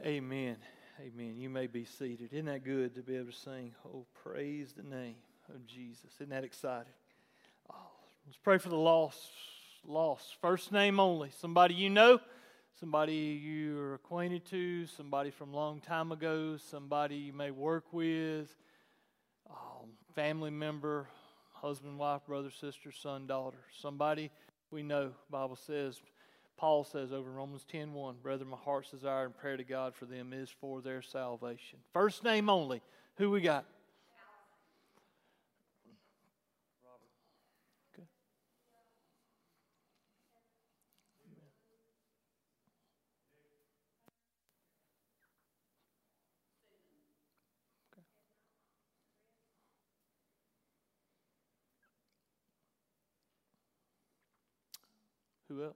Amen. Amen. You may be seated. Isn't that good to be able to sing? Oh, praise the name of Jesus. Isn't that exciting? Oh, let's pray for the lost. Lost. First name only. Somebody you know, somebody you're acquainted to, somebody from a long time ago, somebody you may work with, um, family member, husband, wife, brother, sister, son, daughter. Somebody we know, Bible says, Paul says over in Romans 10 1, Brethren, my heart's desire and prayer to God for them is for their salvation. First name only. Who we got? Who else?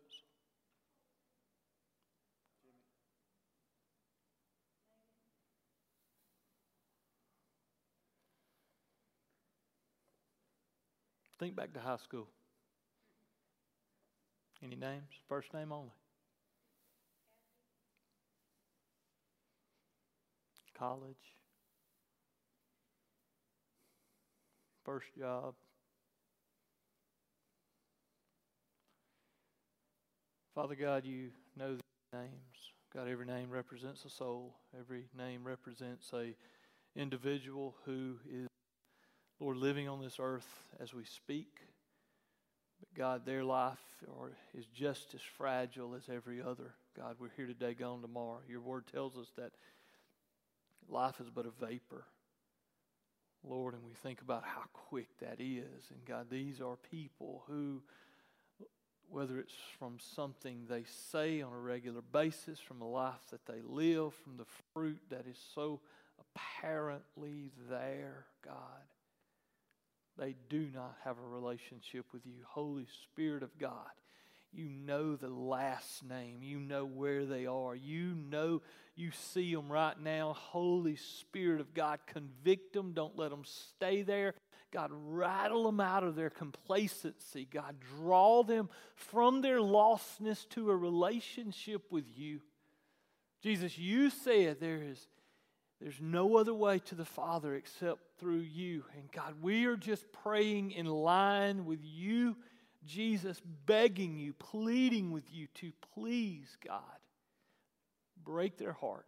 Think back to high school. Any names? First name only. College. First job. Father God, you know the names. God, every name represents a soul. Every name represents a individual who is Lord, living on this earth as we speak. But God, their life is just as fragile as every other. God, we're here today, gone tomorrow. Your word tells us that life is but a vapor. Lord, and we think about how quick that is. And God, these are people who, whether it's from something they say on a regular basis, from a life that they live, from the fruit that is so apparently there, God they do not have a relationship with you. Holy Spirit of God, you know the last name. You know where they are. You know, you see them right now. Holy Spirit of God, convict them. Don't let them stay there. God, rattle them out of their complacency. God, draw them from their lostness to a relationship with you. Jesus, you said there is there's no other way to the Father except through you. And God, we are just praying in line with you, Jesus, begging you, pleading with you to please, God, break their heart,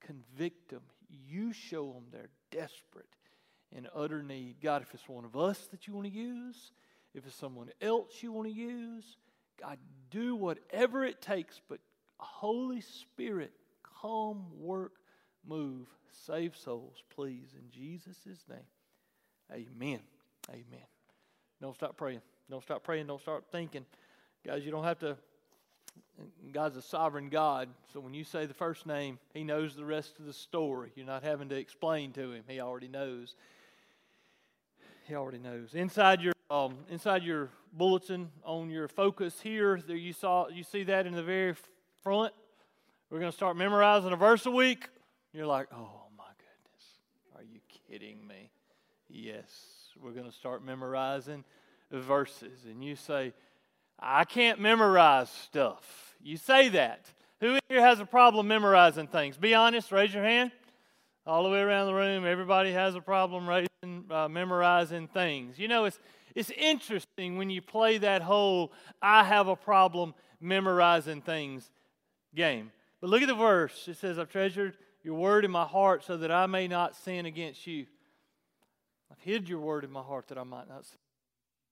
convict them. You show them they're desperate in utter need. God, if it's one of us that you want to use, if it's someone else you want to use, God, do whatever it takes, but Holy Spirit, come work move, save souls, please. In Jesus' name, amen. Amen. Don't stop praying. Don't stop praying. Don't start thinking. Guys, you don't have to. God's a sovereign God. So when you say the first name, He knows the rest of the story. You're not having to explain to Him, He already knows. He already knows. Inside your um, inside your bulletin on your focus here, there you saw you see that in the very front. We're going to start memorizing a verse a week. You're like, oh my goodness, are you kidding me? Yes, we're going to start memorizing verses. And you say, I can't memorize stuff. You say that. Who here has a problem memorizing things? Be honest, raise your hand. All the way around the room, everybody has a problem raising, uh, memorizing things. You know, it's, it's interesting when you play that whole I have a problem memorizing things game. But look at the verse. It says, I've treasured your word in my heart so that I may not sin against you. I've hid your word in my heart that I might not sin.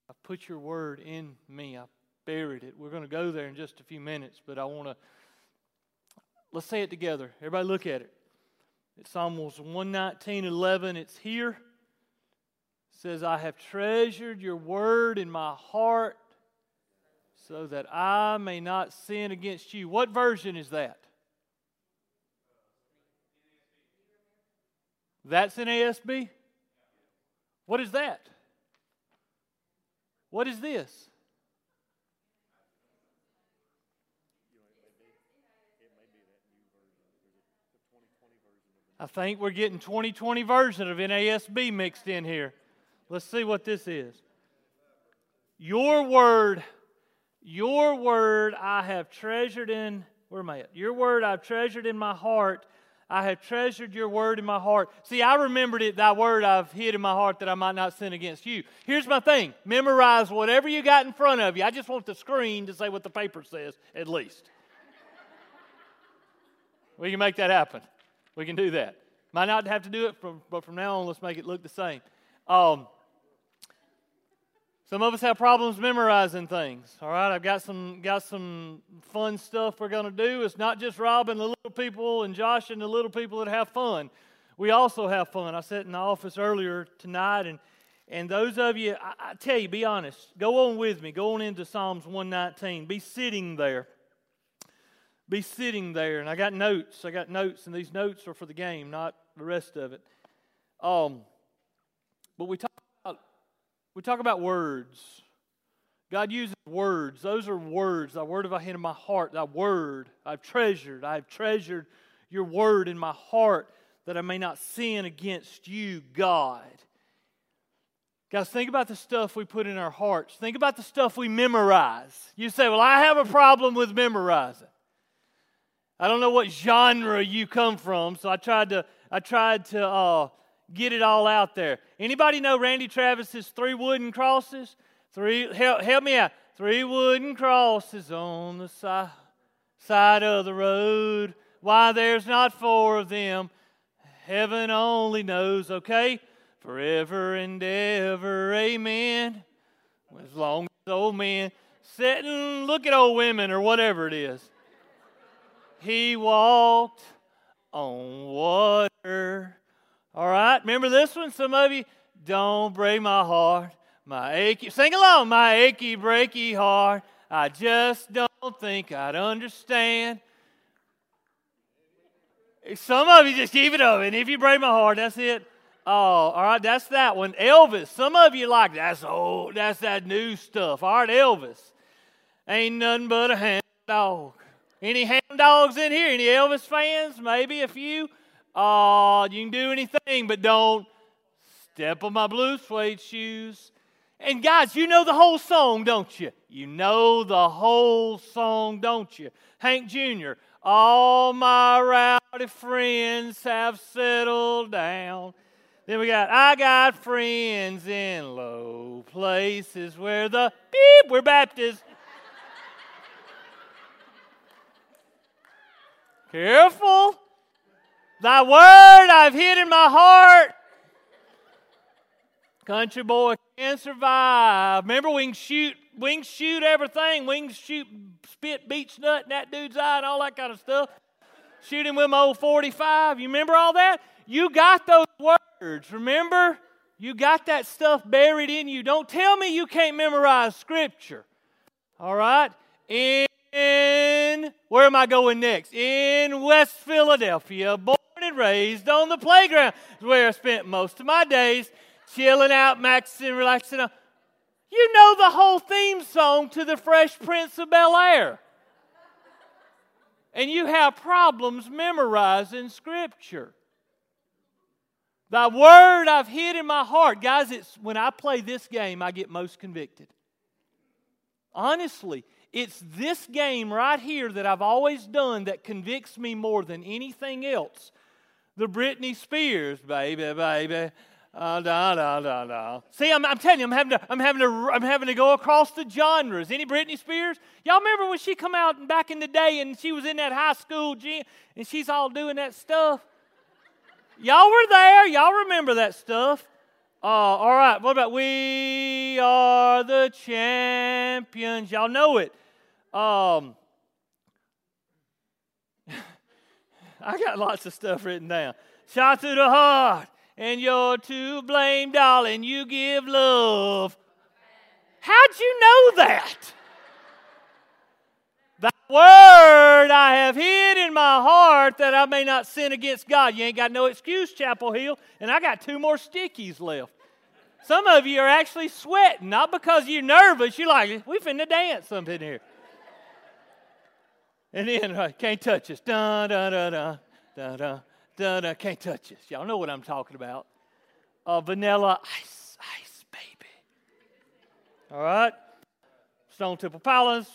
I've put your word in me. I buried it. We're going to go there in just a few minutes, but I want to let's say it together. Everybody look at it. It's Psalm 119, 11. It's here. It says, I have treasured your word in my heart so that I may not sin against you. What version is that? That's an ASB? What is that? What is this? I think we're getting 2020 version of NASB mixed in here. Let's see what this is. Your word, your word I have treasured in Where am I at? Your word I've treasured in my heart. I have treasured your word in my heart. See, I remembered it, thy word I've hid in my heart that I might not sin against you. Here's my thing memorize whatever you got in front of you. I just want the screen to say what the paper says, at least. we can make that happen. We can do that. Might not have to do it, from, but from now on, let's make it look the same. Um, some of us have problems memorizing things. All right, I've got some got some fun stuff we're going to do. It's not just Rob and the little people and Josh and the little people that have fun. We also have fun. I sat in the office earlier tonight, and and those of you, I, I tell you, be honest. Go on with me. Go on into Psalms 119. Be sitting there. Be sitting there, and I got notes. I got notes, and these notes are for the game, not the rest of it. Um, but we talk we talk about words. God uses words. Those are words. Thy word have I hid in my heart. Thy word I've treasured. I have treasured your word in my heart that I may not sin against you, God. Guys, think about the stuff we put in our hearts. Think about the stuff we memorize. You say, Well, I have a problem with memorizing. I don't know what genre you come from, so I tried to I tried to uh, get it all out there. Anybody know Randy Travis's three wooden crosses? Three help, help me out. Three wooden crosses on the side side of the road. Why there's not four of them, heaven only knows, okay? Forever and ever, amen. As long as old men sit and look at old women or whatever it is. He walked on water. All right, remember this one? Some of you, don't break my heart, my achy. Sing along, my achy, breaky heart. I just don't think I'd understand. Some of you just keep it up, and if you break my heart, that's it. Oh, all right, that's that one. Elvis. Some of you like that's old. That's that new stuff. All right, Elvis. Ain't nothing but a hand dog. Any hand dogs in here? Any Elvis fans? Maybe a few. Oh, you can do anything, but don't step on my blue suede shoes. And guys, you know the whole song, don't you? You know the whole song, don't you? Hank Jr., all my rowdy friends have settled down. Then we got, I got friends in low places where the beep, we're Baptists. Careful. Thy word I've hid in my heart. Country boy can survive. Remember, we can shoot, we can shoot everything. We can shoot spit Beech-Nut in that dude's eye and all that kind of stuff. Shoot him with my old 45. You remember all that? You got those words. Remember? You got that stuff buried in you. Don't tell me you can't memorize Scripture. All right? In, where am I going next? In West Philadelphia, born and raised on the playground, where I spent most of my days chilling out, maxing, relaxing. You know the whole theme song to the Fresh Prince of Bel Air. And you have problems memorizing Scripture. Thy word I've hid in my heart. Guys, it's when I play this game, I get most convicted. Honestly, it's this game right here that I've always done that convicts me more than anything else. The Britney Spears, baby, baby. Uh, da, da, da, da. See, I'm, I'm telling you, I'm having, to, I'm, having to, I'm having to go across the genres. Any Britney Spears? Y'all remember when she come out back in the day and she was in that high school gym and she's all doing that stuff? Y'all were there. Y'all remember that stuff. Uh, all right, what about We Are the Champions? Y'all know it. Um, I got lots of stuff written down. Shot to the heart, and you're to blame, darling. You give love. How'd you know that? That word I have hid in my heart that I may not sin against God. You ain't got no excuse, Chapel Hill, and I got two more stickies left. Some of you are actually sweating, not because you're nervous. You're like, we finna dance something here. And then uh, can't touch us. Da da da da da da da da. Can't touch us. Y'all know what I'm talking about. Uh, vanilla ice, ice, baby. All right. Stone Temple Pilots,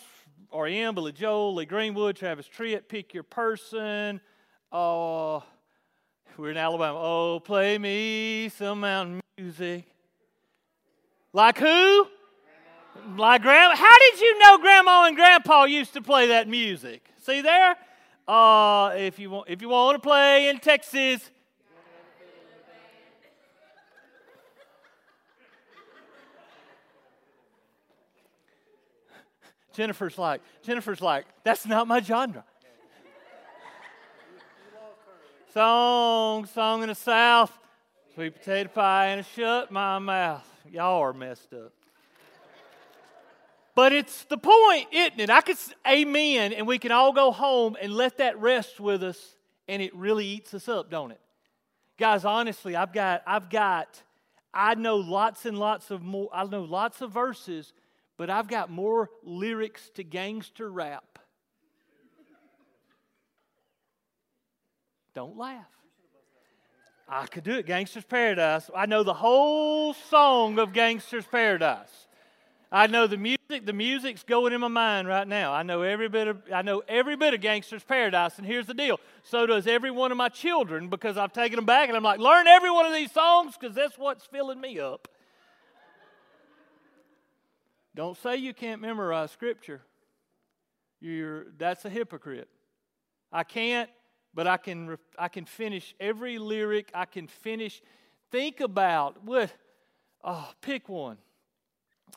R.E.M., Billy Joel, Lee Greenwood, Travis Tritt, Pick Your Person. Uh, we're in Alabama. Oh, play me some mountain music. Like who? Like grandma. How did you know grandma and grandpa used to play that music? See there? Uh, if you want, if you want to play in Texas, Jennifer's like, Jennifer's like, that's not my genre. song, song in the South, sweet potato pie, and shut my mouth. Y'all are messed up. But it's the point, isn't it? I could amen, and we can all go home and let that rest with us, and it really eats us up, don't it? Guys, honestly, I've got, I've got, I know lots and lots of more, I know lots of verses, but I've got more lyrics to gangster rap. Don't laugh. I could do it, Gangsta's Paradise. I know the whole song of Gangsta's Paradise. I know the music. The music's going in my mind right now. I know every bit of. I know every bit of Gangsta's Paradise. And here's the deal: so does every one of my children because I've taken them back and I'm like, learn every one of these songs because that's what's filling me up. Don't say you can't memorize Scripture. You're that's a hypocrite. I can't, but I can. I can finish every lyric. I can finish. Think about what. Oh, pick one.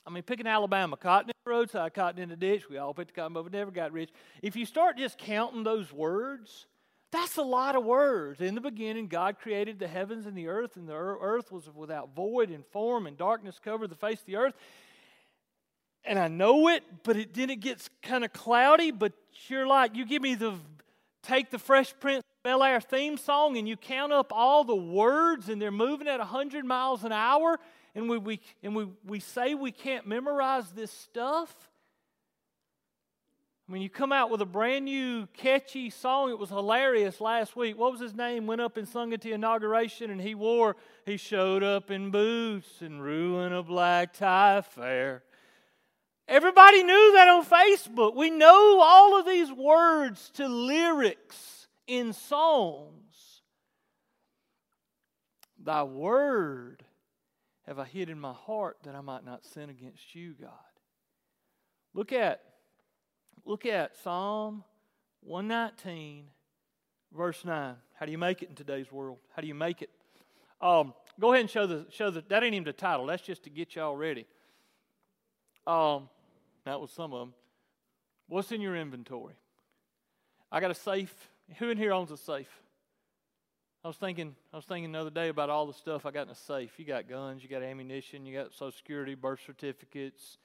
I mean, pick an Alabama, cotton in the roadside, cotton in the ditch. We all picked the cotton, but we never got rich. If you start just counting those words, that's a lot of words. In the beginning, God created the heavens and the earth, and the earth was without void and form, and darkness covered the face of the earth. And I know it, but it then it gets kind of cloudy. But you're like, you give me the take the Fresh Prince Bel Air theme song, and you count up all the words, and they're moving at 100 miles an hour and we, we, and we, we say we can't memorize this stuff. Mean, you come out with a brand new catchy song. It was hilarious last week. What was his name? Went up and sung at the inauguration, and he wore, he showed up in boots and ruined a black tie affair. Everybody knew that on Facebook. We know all of these words to lyrics in songs. Thy word have I hid in my heart that I might not sin against you, God? Look at look at Psalm 119 verse 9. How do you make it in today's world? How do you make it? Um, go ahead and show the show the that ain't even the title. That's just to get y'all ready. Um, that was some of them. What's in your inventory? I got a safe. Who in here owns a safe? I was thinking, I was thinking the other day about all the stuff I got in a safe. You got guns, you got ammunition, you got Social Security, birth certificates.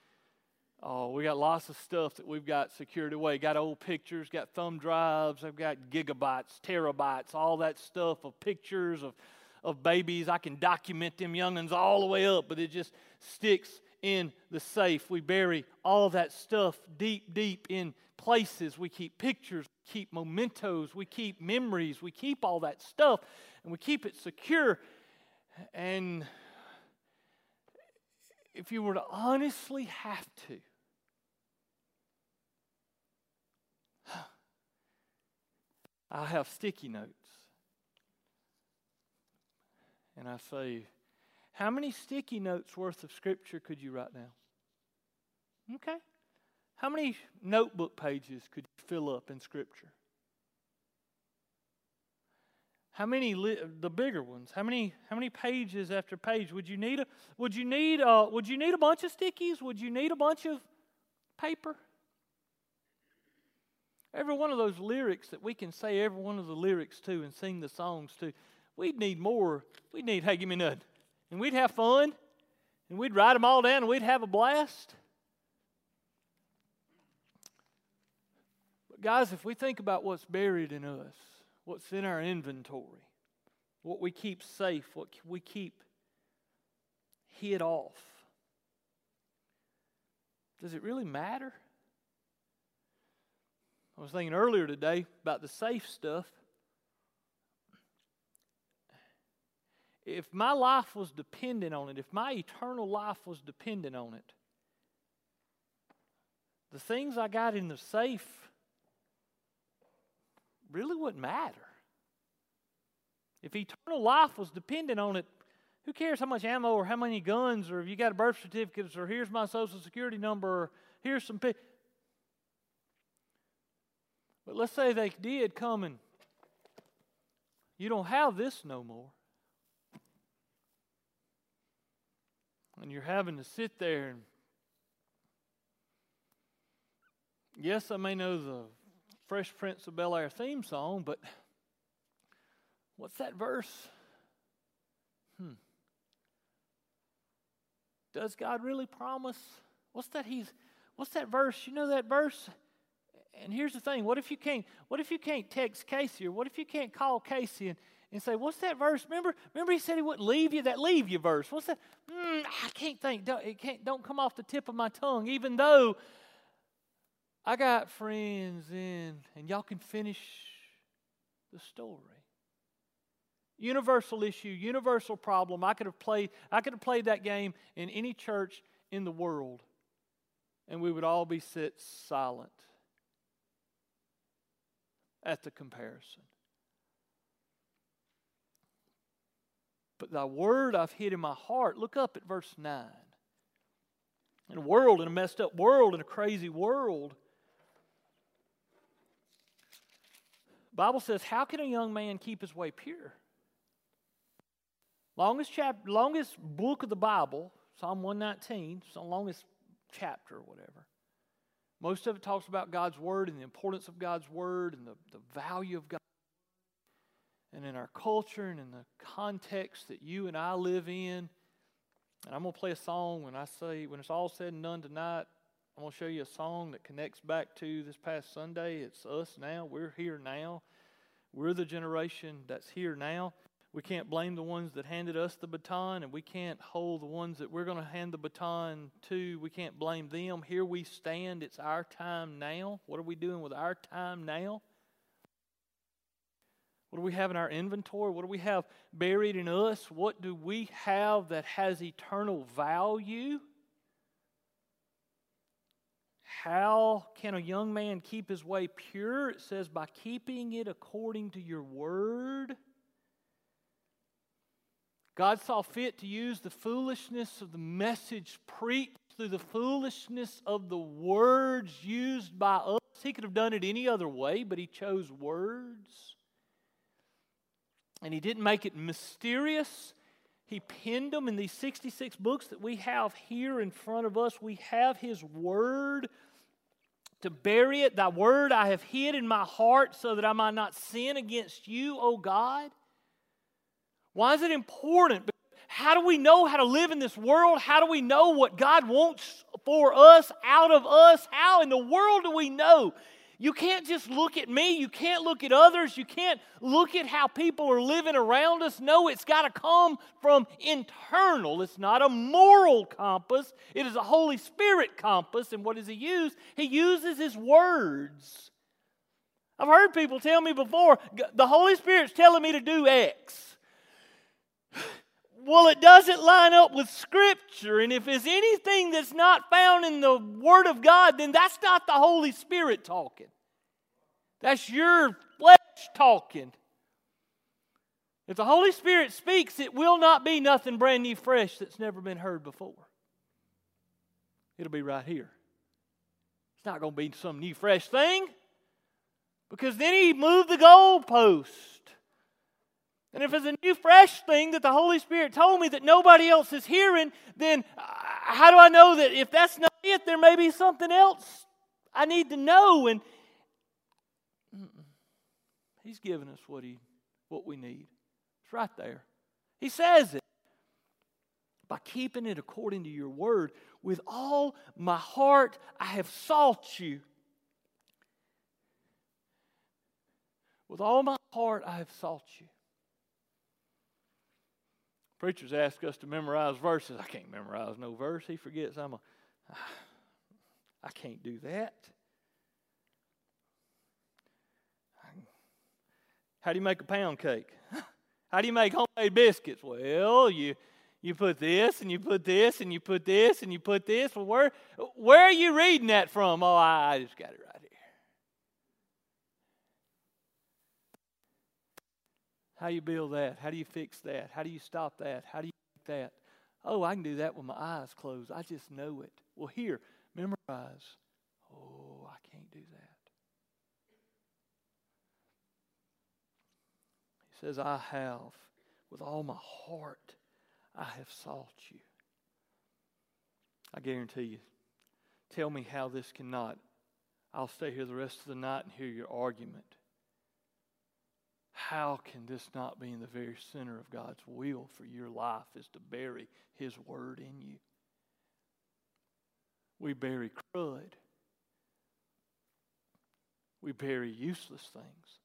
Oh, we got lots of stuff that we've got secured away. Got old pictures, got thumb drives, I've got gigabytes, terabytes, all that stuff of pictures of, of babies. I can document them youngins all the way up, but it just sticks in the safe. We bury all that stuff deep, deep in places. We keep pictures, keep mementos, we keep memories, we keep all that stuff, and we keep it secure. And if you were to honestly have to, I have sticky notes. And I say, how many sticky notes worth of scripture could you write down? Okay. How many notebook pages could you fill up in Scripture? How many li- the bigger ones? How many how many pages after page would you need? A, would you need a, would you need a bunch of stickies? Would you need a bunch of paper? Every one of those lyrics that we can say every one of the lyrics to and sing the songs to, we'd need more. We'd need, hey, give me. And we'd have fun. And we'd write them all down and we'd have a blast. But, guys, if we think about what's buried in us, what's in our inventory, what we keep safe, what we keep hid off, does it really matter? I was thinking earlier today about the safe stuff. If my life was dependent on it, if my eternal life was dependent on it, the things I got in the safe really wouldn't matter. If eternal life was dependent on it, who cares how much ammo or how many guns or if you got a birth certificate or here's my social security number or here's some. P- but let's say they did come and you don't have this no more. And you're having to sit there and yes, I may know the Fresh Prince of Bel Air theme song, but what's that verse? Hmm. Does God really promise? What's that he's what's that verse? You know that verse? And here's the thing, what if you can't what if you can't text Casey or what if you can't call Casey and, and say, What's that verse? Remember, remember he said he wouldn't leave you, that leave you verse. What's that? Mm, I can't think. Don't, it can't don't come off the tip of my tongue, even though I got friends in, and y'all can finish the story. Universal issue, universal problem. I could have played, I could have played that game in any church in the world, and we would all be sit silent at the comparison. But thy word I've hid in my heart. Look up at verse 9. In a world, in a messed up world, in a crazy world, Bible says, How can a young man keep his way pure? Longest chapter, longest book of the Bible, Psalm 119, so longest chapter or whatever. Most of it talks about God's Word and the importance of God's Word and the, the value of God. And in our culture and in the context that you and I live in, and I'm going to play a song when I say, when it's all said and done tonight, I'm going to show you a song that connects back to this past Sunday. It's us now. We're here now. We're the generation that's here now. We can't blame the ones that handed us the baton, and we can't hold the ones that we're going to hand the baton to. We can't blame them. Here we stand. It's our time now. What are we doing with our time now? What do we have in our inventory? What do we have buried in us? What do we have that has eternal value? How can a young man keep his way pure? It says, by keeping it according to your word. God saw fit to use the foolishness of the message preached through the foolishness of the words used by us. He could have done it any other way, but He chose words. And He didn't make it mysterious. He penned them in these 66 books that we have here in front of us. We have His Word to bury it. Thy Word I have hid in my heart so that I might not sin against you, O God. Why is it important? How do we know how to live in this world? How do we know what God wants for us, out of us? How in the world do we know you can't just look at me. You can't look at others. You can't look at how people are living around us. No, it's got to come from internal. It's not a moral compass, it is a Holy Spirit compass. And what does He use? He uses His words. I've heard people tell me before the Holy Spirit's telling me to do X. Well, it doesn't line up with Scripture. And if it's anything that's not found in the Word of God, then that's not the Holy Spirit talking. That's your flesh talking. If the Holy Spirit speaks, it will not be nothing brand new, fresh that's never been heard before. It'll be right here. It's not going to be some new, fresh thing because then he moved the goalpost. And if it's a new, fresh thing that the Holy Spirit told me that nobody else is hearing, then uh, how do I know that if that's not it, there may be something else I need to know? And He's given us what, he, what we need. It's right there. He says it. By keeping it according to your word, with all my heart I have sought you. With all my heart I have sought you. Preachers ask us to memorize verses. I can't memorize no verse. He forgets I'm a. I can't do that. How do you make a pound cake? How do you make homemade biscuits? Well, you You put this and you put this and you put this and you put this. Well, where, where are you reading that from? Oh, I, I just got it right here. How do you build that? How do you fix that? How do you stop that? How do you make that? Oh, I can do that with my eyes closed. I just know it. Well, here, memorize. Oh, I can't do that. He says, I have, with all my heart, I have sought you. I guarantee you. Tell me how this cannot. I'll stay here the rest of the night and hear your argument. How can this not be in the very center of God's will for your life is to bury His Word in you? We bury crud. We bury useless things.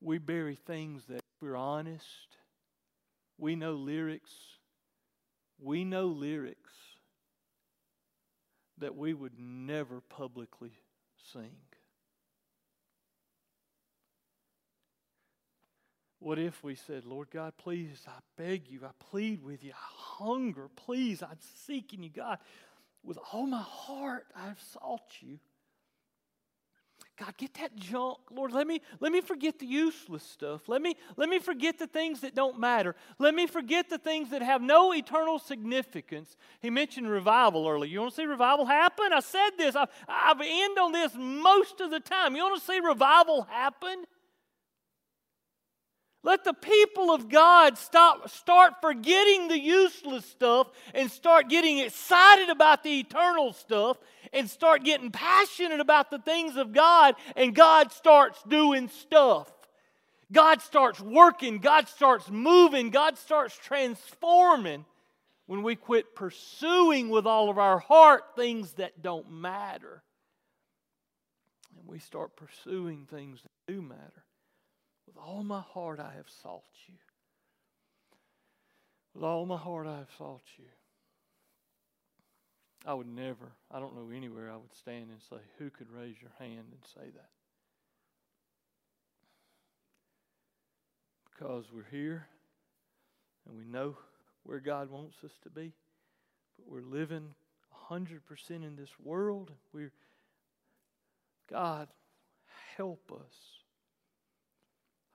We bury things that, we're honest, we know lyrics. We know lyrics that we would never publicly sing. What if we said, Lord God, please, I beg you, I plead with you, I hunger, please, I'm seeking you, God. With all my heart, I've sought you. God, get that junk. Lord, let me let me forget the useless stuff. Let me let me forget the things that don't matter. Let me forget the things that have no eternal significance. He mentioned revival earlier. You want to see revival happen? I said this. I, I end on this most of the time. You want to see revival happen? Let the people of God stop, start forgetting the useless stuff and start getting excited about the eternal stuff and start getting passionate about the things of God, and God starts doing stuff. God starts working, God starts moving, God starts transforming when we quit pursuing with all of our heart things that don't matter. And we start pursuing things that do matter. With all my heart I have sought you. With all my heart I have sought you. I would never, I don't know anywhere I would stand and say, Who could raise your hand and say that? Because we're here and we know where God wants us to be, but we're living 100% in this world. We're, God, help us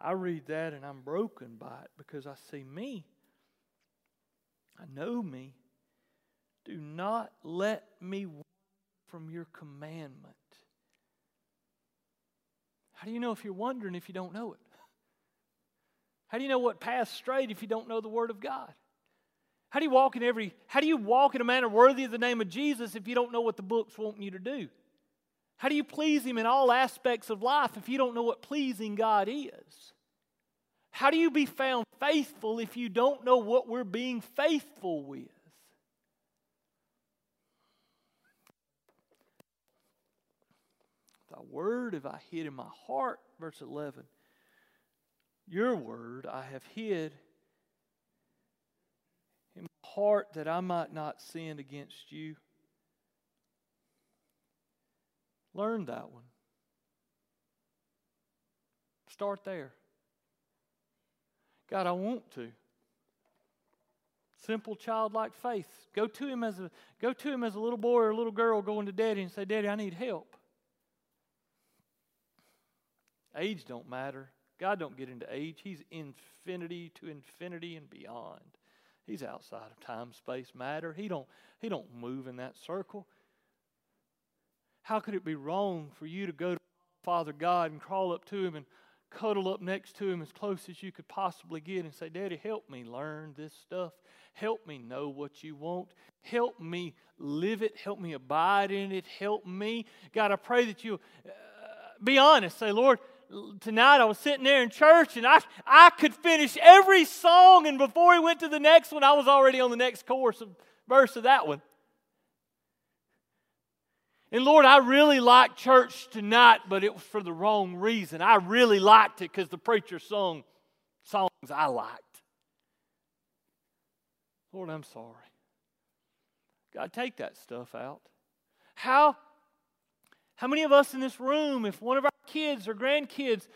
I read that and I'm broken by it because I see me. I know me. Do not let me from your commandment. How do you know if you're wondering if you don't know it? How do you know what path's straight if you don't know the Word of God? How do you walk in every how do you walk in a manner worthy of the name of Jesus if you don't know what the book's wanting you to do? How do you please Him in all aspects of life if you don't know what pleasing God is? How do you be found faithful if you don't know what we're being faithful with? Thy word have I hid in my heart, verse 11. Your word I have hid in my heart that I might not sin against you. Learn that one. Start there. God, I want to. Simple childlike faith. Go to him as a go to him as a little boy or a little girl going to daddy and say, Daddy, I need help. Age don't matter. God don't get into age. He's infinity to infinity and beyond. He's outside of time, space, matter. He don't, he don't move in that circle. How could it be wrong for you to go to Father God and crawl up to him and cuddle up next to him as close as you could possibly get and say, Daddy, help me learn this stuff. Help me know what you want. Help me live it. Help me abide in it. Help me. God, I pray that you uh, be honest. Say, Lord, tonight I was sitting there in church and I, I could finish every song, and before he went to the next one, I was already on the next chorus of verse of that one. And Lord, I really liked church tonight, but it was for the wrong reason. I really liked it because the preacher sung songs I liked. Lord, I'm sorry. God, take that stuff out. How, how many of us in this room, if one of our kids or grandkids,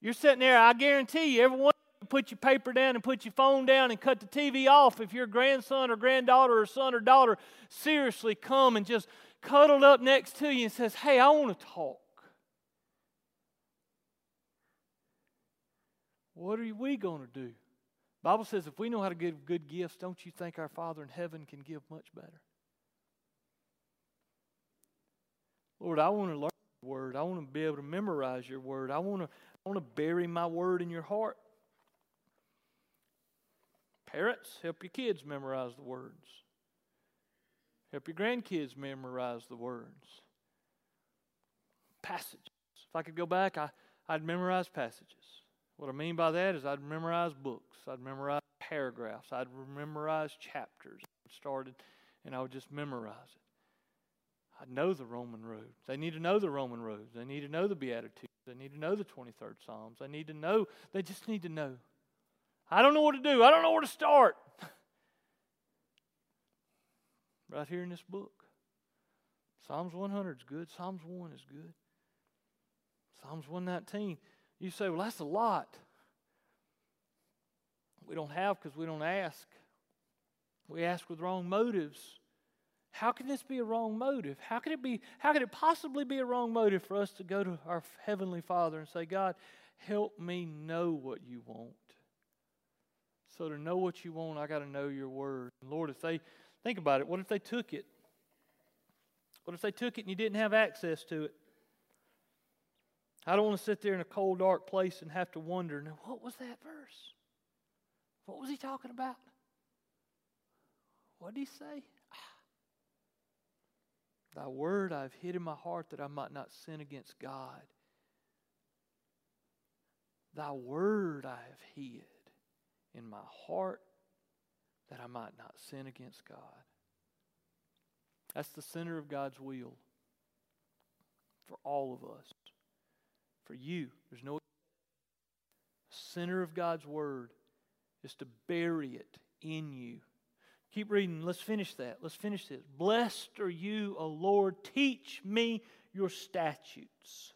you're sitting there, I guarantee you, everyone put your paper down and put your phone down and cut the TV off if your grandson or granddaughter or son or daughter seriously come and just cuddled up next to you and says, Hey, I want to talk. What are we going to do? Bible says if we know how to give good gifts, don't you think our Father in heaven can give much better? Lord, I want to learn your word. I want to be able to memorize your word. I want to, I want to bury my word in your heart. Parents, help your kids memorize the words. Help your grandkids memorize the words. Passages. If I could go back, I, I'd memorize passages. What I mean by that is I'd memorize books, I'd memorize paragraphs, I'd memorize chapters. I started and I would just memorize it. I know the Roman roads. They need to know the Roman roads. They need to know the Beatitudes. They need to know the 23rd Psalms. They need to know. They just need to know. I don't know what to do. I don't know where to start. right here in this book. Psalms 100 is good. Psalms 1 is good. Psalms 119. You say, well, that's a lot. We don't have because we don't ask. We ask with wrong motives. How can this be a wrong motive? How can it be how could it possibly be a wrong motive for us to go to our heavenly Father and say, God, help me know what you want. So to know what you want, I got to know your word. Lord, if they think about it, what if they took it? What if they took it and you didn't have access to it? I don't want to sit there in a cold, dark place and have to wonder, now, what was that verse? What was he talking about? What did he say? Ah. Thy word I've hid in my heart that I might not sin against God. Thy word I have hid in my heart that I might not sin against God. That's the center of God's will for all of us. For you, there's no center of God's word is to bury it in you Keep reading. Let's finish that. Let's finish this. Blessed are you, O Lord. Teach me your statutes.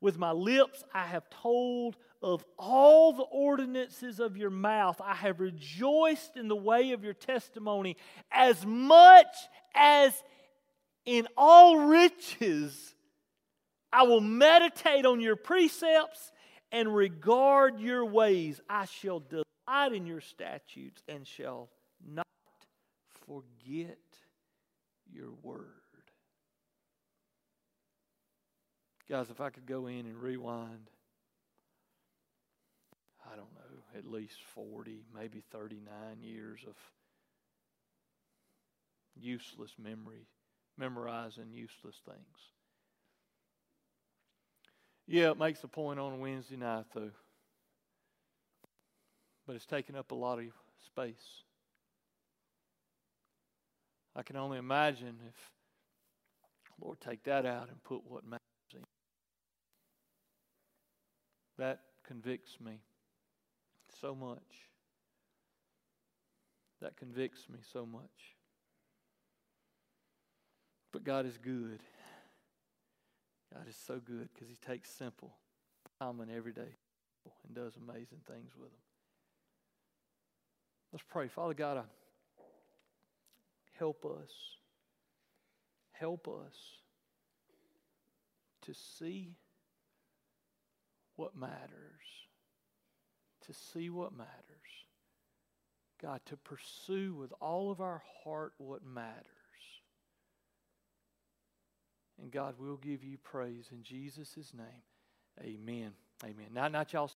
With my lips I have told of all the ordinances of your mouth. I have rejoiced in the way of your testimony as much as in all riches. I will meditate on your precepts and regard your ways. I shall delight in your statutes and shall not forget your word. Guys, if I could go in and rewind, I don't know, at least 40, maybe 39 years of useless memory, memorizing useless things. Yeah, it makes a point on Wednesday night, though. But it's taking up a lot of space. I can only imagine if, Lord, take that out and put what matters in. That convicts me so much. That convicts me so much. But God is good. God is so good because He takes simple, common, everyday and does amazing things with them. Let's pray. Father God, I Help us. Help us to see what matters. To see what matters. God, to pursue with all of our heart what matters. And God, we'll give you praise in Jesus' name. Amen. Amen. Now, not y'all